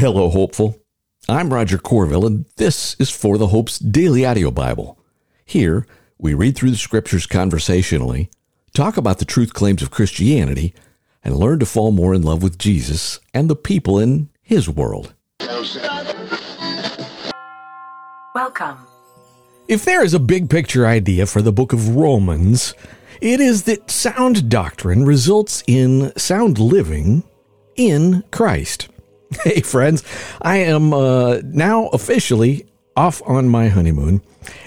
Hello, hopeful. I'm Roger Corville, and this is For the Hope's Daily Audio Bible. Here, we read through the scriptures conversationally, talk about the truth claims of Christianity, and learn to fall more in love with Jesus and the people in His world. Welcome. If there is a big picture idea for the book of Romans, it is that sound doctrine results in sound living in Christ. Hey, friends, I am uh, now officially off on my honeymoon,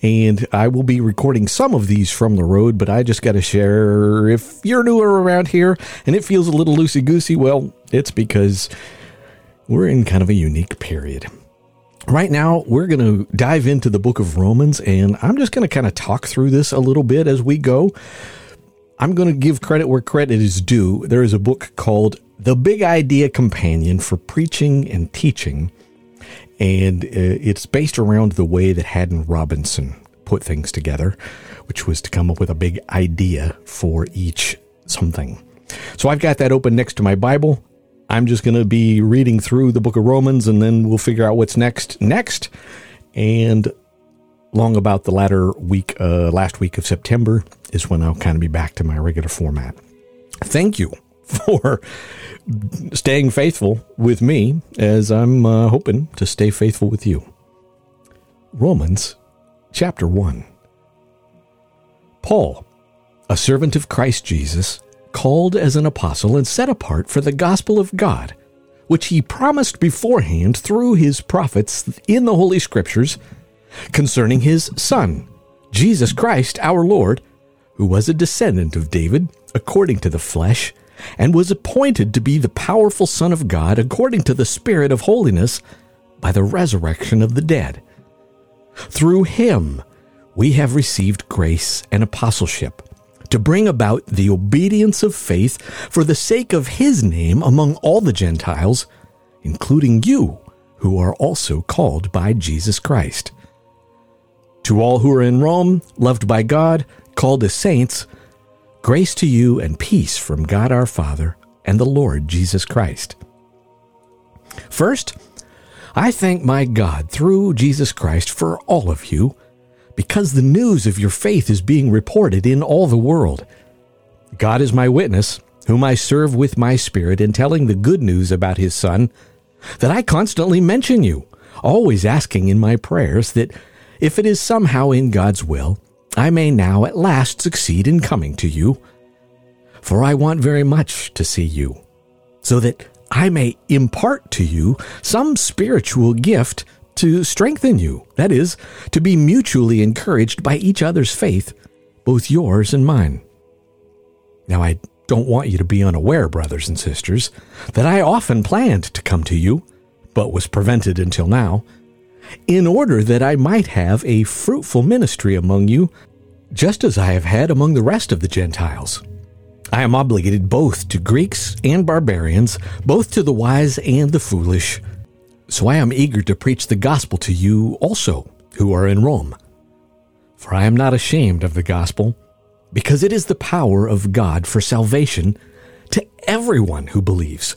and I will be recording some of these from the road, but I just got to share if you're newer around here and it feels a little loosey goosey, well, it's because we're in kind of a unique period. Right now, we're going to dive into the book of Romans, and I'm just going to kind of talk through this a little bit as we go. I'm going to give credit where credit is due. There is a book called The Big Idea Companion for Preaching and Teaching, and uh, it's based around the way that Haddon Robinson put things together, which was to come up with a big idea for each something. So I've got that open next to my Bible. I'm just going to be reading through the book of Romans and then we'll figure out what's next next. And long about the latter week, uh, last week of September is when I'll kind of be back to my regular format. Thank you for staying faithful with me as I'm uh, hoping to stay faithful with you. Romans chapter 1. Paul, a servant of Christ Jesus, called as an apostle and set apart for the gospel of God, which he promised beforehand through his prophets in the Holy Scriptures concerning his Son, Jesus Christ our Lord, who was a descendant of David according to the flesh, and was appointed to be the powerful Son of God according to the Spirit of holiness by the resurrection of the dead. Through him we have received grace and apostleship to bring about the obedience of faith for the sake of his name among all the Gentiles, including you, who are also called by Jesus Christ. To all who are in Rome, loved by God, called as saints, grace to you and peace from God our Father and the Lord Jesus Christ. First, I thank my God through Jesus Christ for all of you because the news of your faith is being reported in all the world. God is my witness, whom I serve with my spirit in telling the good news about his Son, that I constantly mention you, always asking in my prayers that if it is somehow in God's will, I may now at last succeed in coming to you. For I want very much to see you, so that I may impart to you some spiritual gift to strengthen you, that is, to be mutually encouraged by each other's faith, both yours and mine. Now, I don't want you to be unaware, brothers and sisters, that I often planned to come to you, but was prevented until now, in order that I might have a fruitful ministry among you, just as I have had among the rest of the Gentiles. I am obligated both to Greeks and barbarians, both to the wise and the foolish. So I am eager to preach the gospel to you also, who are in Rome. For I am not ashamed of the gospel, because it is the power of God for salvation to everyone who believes,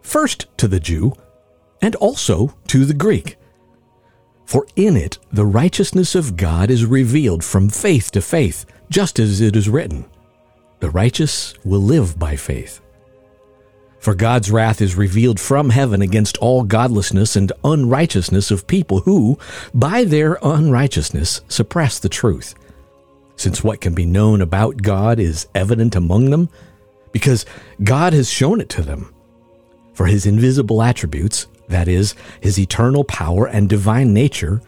first to the Jew, and also to the Greek. For in it the righteousness of God is revealed from faith to faith, just as it is written, The righteous will live by faith. For God's wrath is revealed from heaven against all godlessness and unrighteousness of people who, by their unrighteousness, suppress the truth. Since what can be known about God is evident among them, because God has shown it to them. For his invisible attributes, that is, his eternal power and divine nature,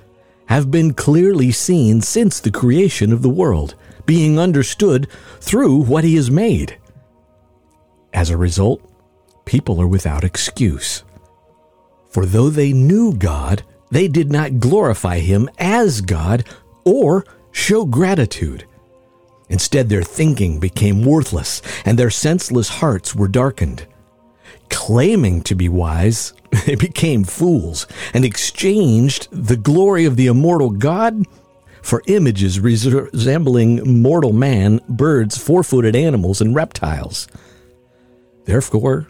have been clearly seen since the creation of the world, being understood through what he has made. As a result, people are without excuse. For though they knew God, they did not glorify him as God or show gratitude. Instead, their thinking became worthless, and their senseless hearts were darkened. Claiming to be wise, they became fools and exchanged the glory of the immortal God for images resembling mortal man, birds, four footed animals, and reptiles. Therefore,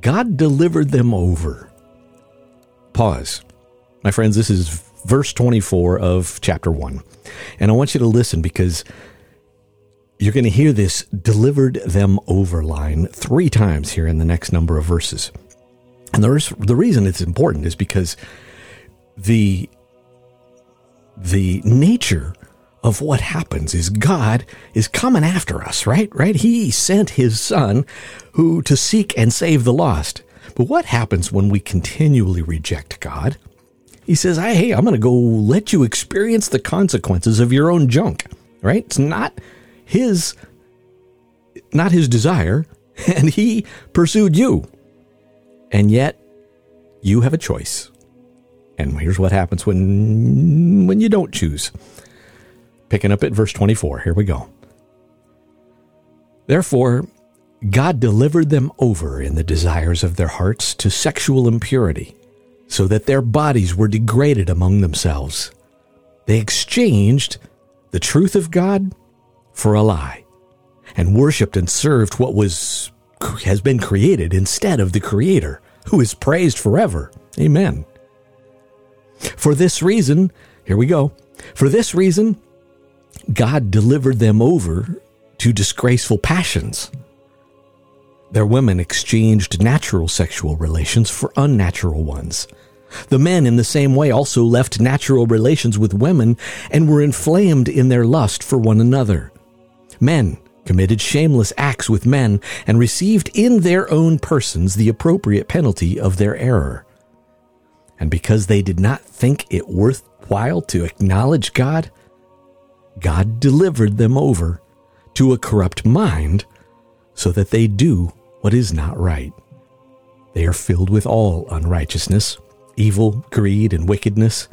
God delivered them over pause. My friends, this is verse 24 of chapter 1. And I want you to listen because you're going to hear this delivered them over line three times here in the next number of verses. And the, the reason it's important is because the the nature of what happens is God is coming after us, right? Right? He sent his son who to seek and save the lost. But what happens when we continually reject God? He says, Hey, I'm going to go let you experience the consequences of your own junk, right? It's not his, not his desire, and he pursued you. And yet, you have a choice. And here's what happens when, when you don't choose. Picking up at verse 24. Here we go. Therefore, God delivered them over in the desires of their hearts to sexual impurity, so that their bodies were degraded among themselves. They exchanged the truth of God for a lie, and worshiped and served what was has been created instead of the Creator, who is praised forever. Amen. For this reason, here we go. For this reason, God delivered them over to disgraceful passions. Their women exchanged natural sexual relations for unnatural ones. The men, in the same way, also left natural relations with women and were inflamed in their lust for one another. Men committed shameless acts with men and received in their own persons the appropriate penalty of their error. And because they did not think it worthwhile to acknowledge God, God delivered them over to a corrupt mind so that they do what is not right. They are filled with all unrighteousness, evil, greed, and wickedness.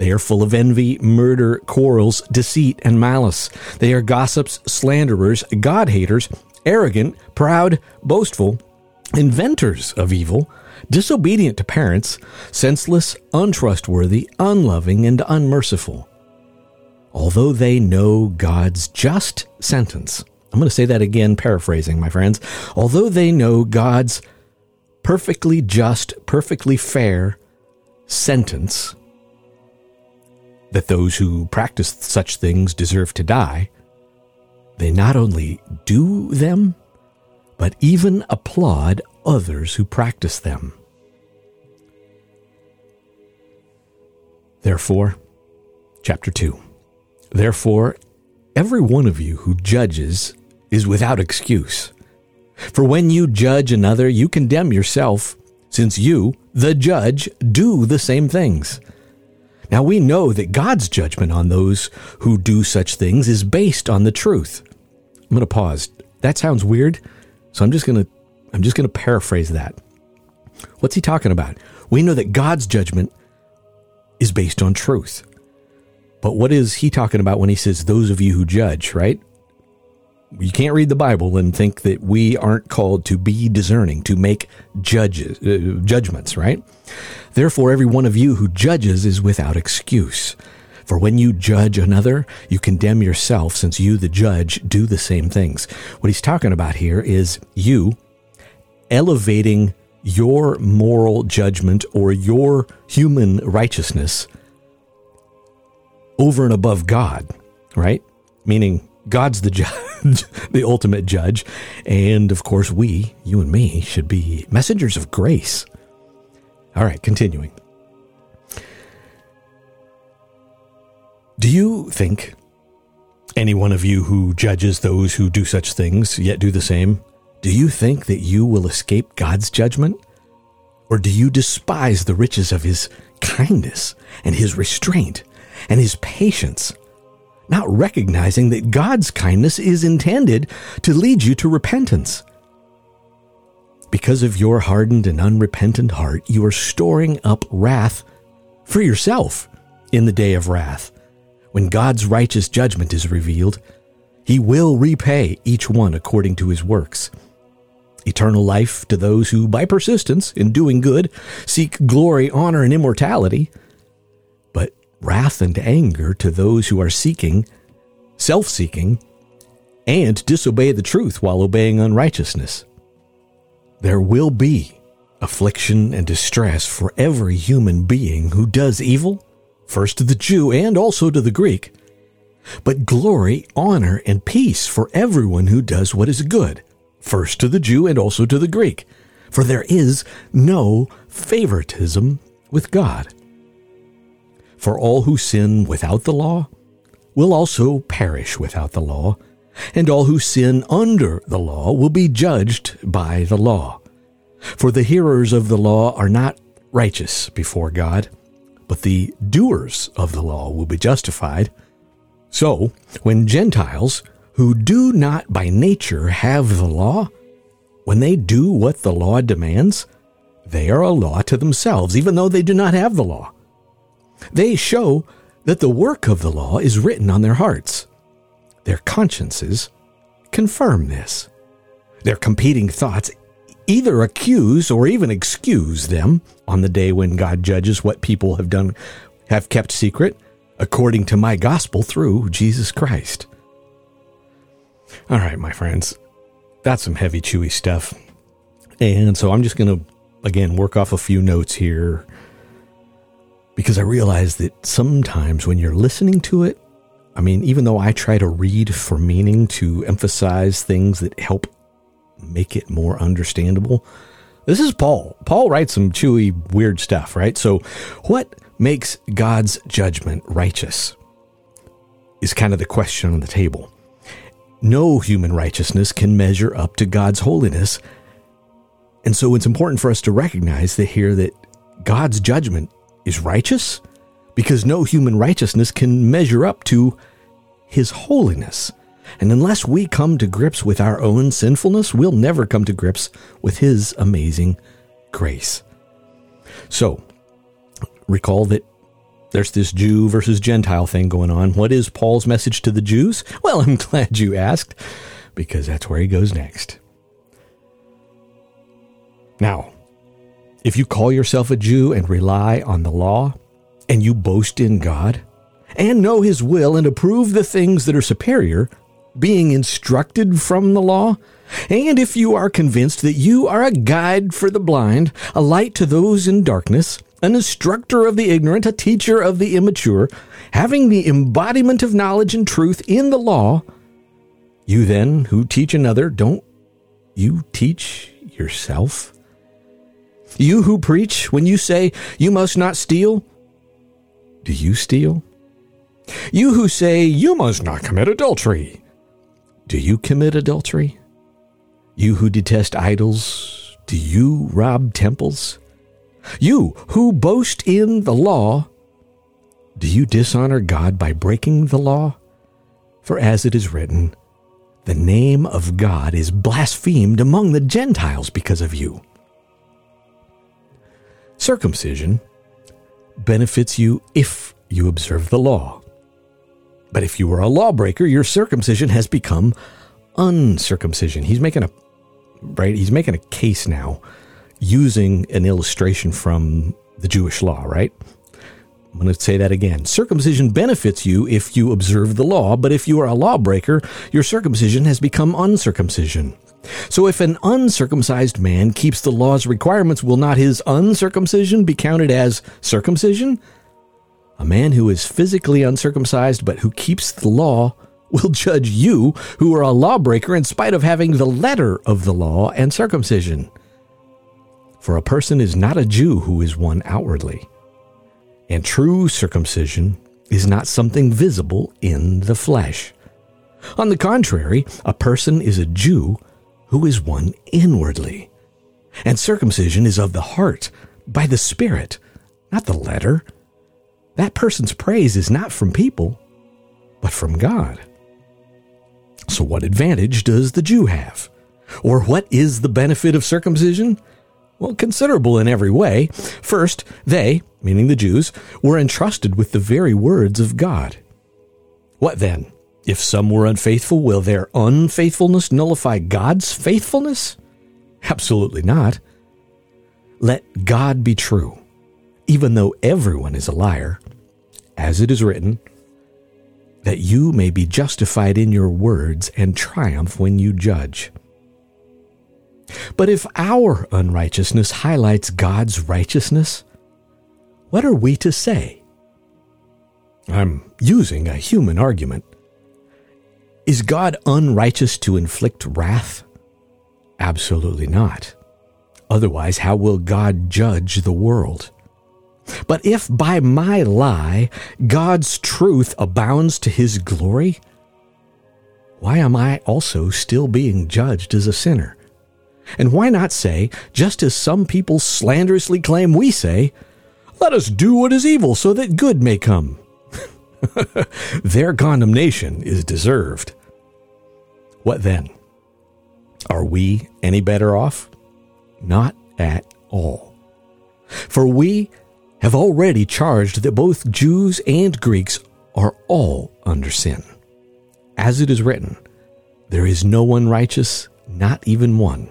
They are full of envy, murder, quarrels, deceit, and malice. They are gossips, slanderers, God haters, arrogant, proud, boastful, inventors of evil, disobedient to parents, senseless, untrustworthy, unloving, and unmerciful although they know God's just sentence. I'm going to say that again, paraphrasing, my friends. Although they know God's perfectly just, perfectly fair sentence that those who practice such things deserve to die, they not only do them, but even applaud others who practice them. Therefore, chapter 2. Therefore, every one of you who judges is without excuse. For when you judge another, you condemn yourself, since you, the judge, do the same things. Now we know that God's judgment on those who do such things is based on the truth. I'm going to pause. That sounds weird, so I'm just going to I'm just going to paraphrase that. What's he talking about? We know that God's judgment is based on truth. But what is he talking about when he says, those of you who judge, right? You can't read the Bible and think that we aren't called to be discerning, to make judges, uh, judgments, right? Therefore, every one of you who judges is without excuse. For when you judge another, you condemn yourself, since you, the judge, do the same things. What he's talking about here is you elevating your moral judgment or your human righteousness over and above God, right? Meaning God's the judge, the ultimate judge. And of course, we, you and me, should be messengers of grace. All right, continuing. Do you think any one of you who judges those who do such things yet do the same, do you think that you will escape God's judgment? Or do you despise the riches of his kindness and his restraint and his patience, not recognizing that God's kindness is intended to lead you to repentance. Because of your hardened and unrepentant heart, you are storing up wrath for yourself in the day of wrath. When God's righteous judgment is revealed, he will repay each one according to his works. Eternal life to those who, by persistence in doing good, seek glory, honor, and immortality wrath and anger to those who are seeking, self seeking, and disobey the truth while obeying unrighteousness. There will be affliction and distress for every human being who does evil, first to the Jew and also to the Greek, but glory, honor, and peace for everyone who does what is good, first to the Jew and also to the Greek, for there is no favoritism with God. For all who sin without the law will also perish without the law, and all who sin under the law will be judged by the law. For the hearers of the law are not righteous before God, but the doers of the law will be justified. So, when Gentiles who do not by nature have the law, when they do what the law demands, they are a law to themselves, even though they do not have the law. They show that the work of the law is written on their hearts. Their consciences confirm this. Their competing thoughts either accuse or even excuse them on the day when God judges what people have done have kept secret according to my gospel through Jesus Christ. All right, my friends, that's some heavy, chewy stuff. And so I'm just going to, again, work off a few notes here because I realize that sometimes when you're listening to it, I mean, even though I try to read for meaning to emphasize things that help make it more understandable, this is Paul. Paul writes some chewy, weird stuff, right? So, what makes God's judgment righteous? Is kind of the question on the table. No human righteousness can measure up to God's holiness. And so it's important for us to recognize that here that God's judgment is righteous because no human righteousness can measure up to his holiness. And unless we come to grips with our own sinfulness, we'll never come to grips with his amazing grace. So, recall that there's this Jew versus Gentile thing going on. What is Paul's message to the Jews? Well, I'm glad you asked, because that's where he goes next. Now, if you call yourself a Jew and rely on the law, and you boast in God, and know His will and approve the things that are superior, being instructed from the law, and if you are convinced that you are a guide for the blind, a light to those in darkness, an instructor of the ignorant, a teacher of the immature, having the embodiment of knowledge and truth in the law, you then, who teach another, don't you teach yourself? You who preach, when you say you must not steal, do you steal? You who say you must not commit adultery, do you commit adultery? You who detest idols, do you rob temples? You who boast in the law, do you dishonor God by breaking the law? For as it is written, the name of God is blasphemed among the Gentiles because of you. Circumcision benefits you if you observe the law. But if you are a lawbreaker, your circumcision has become uncircumcision. He's making a right, he's making a case now using an illustration from the Jewish law, right? I'm going to say that again. Circumcision benefits you if you observe the law, but if you are a lawbreaker, your circumcision has become uncircumcision. So if an uncircumcised man keeps the law's requirements, will not his uncircumcision be counted as circumcision? A man who is physically uncircumcised but who keeps the law will judge you, who are a lawbreaker, in spite of having the letter of the law and circumcision. For a person is not a Jew who is one outwardly, and true circumcision is not something visible in the flesh. On the contrary, a person is a Jew who is one inwardly. And circumcision is of the heart, by the Spirit, not the letter. That person's praise is not from people, but from God. So, what advantage does the Jew have? Or what is the benefit of circumcision? Well, considerable in every way. First, they, meaning the Jews, were entrusted with the very words of God. What then? If some were unfaithful, will their unfaithfulness nullify God's faithfulness? Absolutely not. Let God be true, even though everyone is a liar, as it is written, that you may be justified in your words and triumph when you judge. But if our unrighteousness highlights God's righteousness, what are we to say? I'm using a human argument. Is God unrighteous to inflict wrath? Absolutely not. Otherwise, how will God judge the world? But if by my lie God's truth abounds to his glory, why am I also still being judged as a sinner? And why not say, just as some people slanderously claim we say, let us do what is evil so that good may come? Their condemnation is deserved. What then? Are we any better off? Not at all. For we have already charged that both Jews and Greeks are all under sin. As it is written, there is no one righteous, not even one.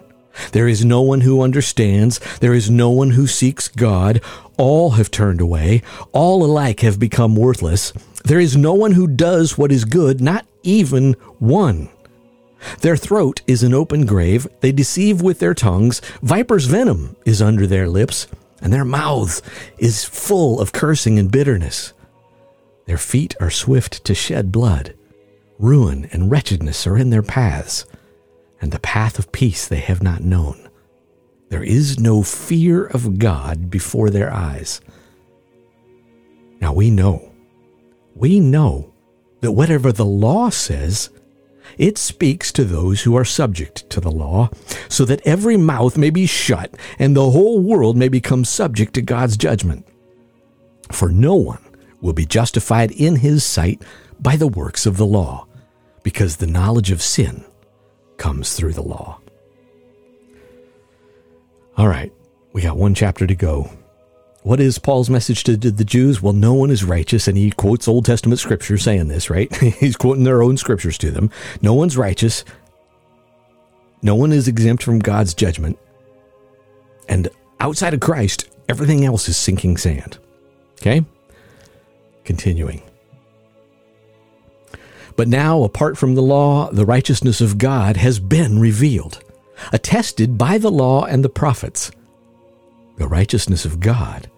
There is no one who understands. There is no one who seeks God. All have turned away. All alike have become worthless. There is no one who does what is good, not even one. Their throat is an open grave. They deceive with their tongues. Viper's venom is under their lips, and their mouth is full of cursing and bitterness. Their feet are swift to shed blood. Ruin and wretchedness are in their paths, and the path of peace they have not known. There is no fear of God before their eyes. Now we know, we know that whatever the law says, it speaks to those who are subject to the law, so that every mouth may be shut and the whole world may become subject to God's judgment. For no one will be justified in his sight by the works of the law, because the knowledge of sin comes through the law. All right, we got one chapter to go. What is Paul's message to the Jews? Well, no one is righteous, and he quotes Old Testament scripture saying this, right? He's quoting their own scriptures to them. No one's righteous. No one is exempt from God's judgment. And outside of Christ, everything else is sinking sand. Okay? Continuing. But now, apart from the law, the righteousness of God has been revealed, attested by the law and the prophets. The righteousness of God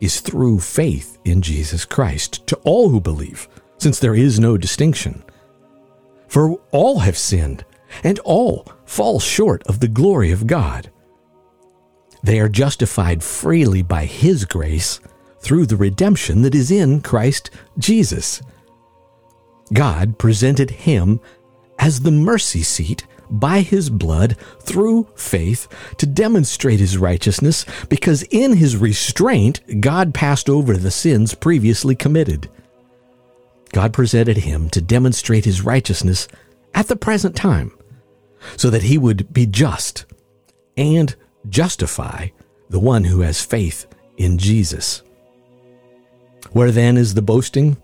is through faith in Jesus Christ to all who believe, since there is no distinction. For all have sinned, and all fall short of the glory of God. They are justified freely by His grace through the redemption that is in Christ Jesus. God presented Him as the mercy seat by his blood through faith to demonstrate his righteousness because in his restraint God passed over the sins previously committed. God presented him to demonstrate his righteousness at the present time so that he would be just and justify the one who has faith in Jesus. Where then is the boasting?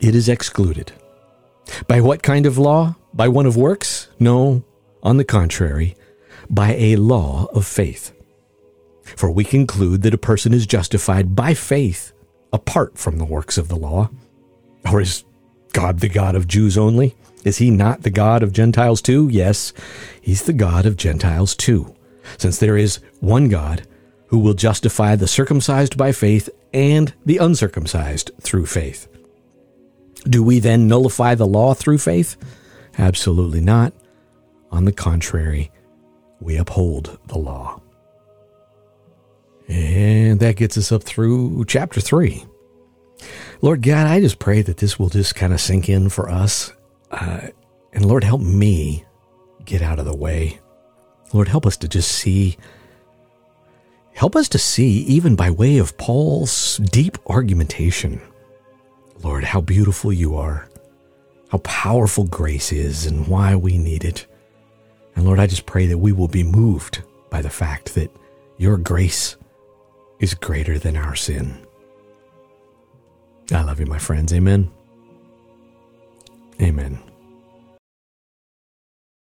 It is excluded. By what kind of law? By one of works? No, on the contrary, by a law of faith. For we conclude that a person is justified by faith apart from the works of the law. Or is God the God of Jews only? Is he not the God of Gentiles too? Yes, he's the God of Gentiles too, since there is one God who will justify the circumcised by faith and the uncircumcised through faith. Do we then nullify the law through faith? Absolutely not. On the contrary, we uphold the law. And that gets us up through chapter 3. Lord God, I just pray that this will just kind of sink in for us. Uh, and Lord, help me get out of the way. Lord, help us to just see. Help us to see, even by way of Paul's deep argumentation, Lord, how beautiful you are, how powerful grace is, and why we need it. And Lord, I just pray that we will be moved by the fact that your grace is greater than our sin. I love you, my friends. Amen. Amen.